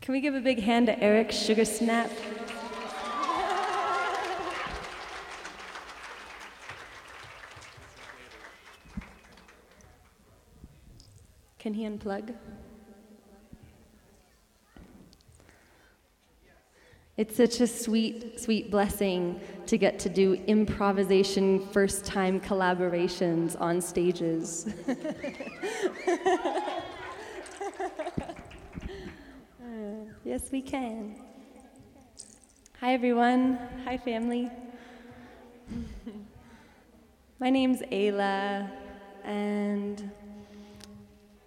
Can we give a big hand to Eric SugarSnap? Can he unplug? It's such a sweet, sweet blessing to get to do improvisation first time collaborations on stages. yes, we can. Hi, everyone. Hi, family. My name's Ayla, and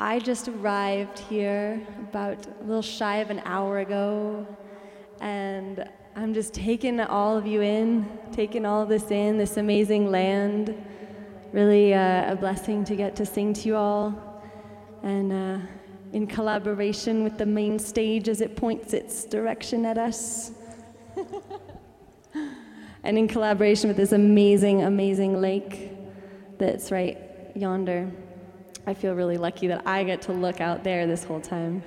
I just arrived here about a little shy of an hour ago, and I'm just taking all of you in, taking all of this in, this amazing land. Really uh, a blessing to get to sing to you all, and uh, in collaboration with the main stage as it points its direction at us. and in collaboration with this amazing, amazing lake that's right yonder. I feel really lucky that I get to look out there this whole time.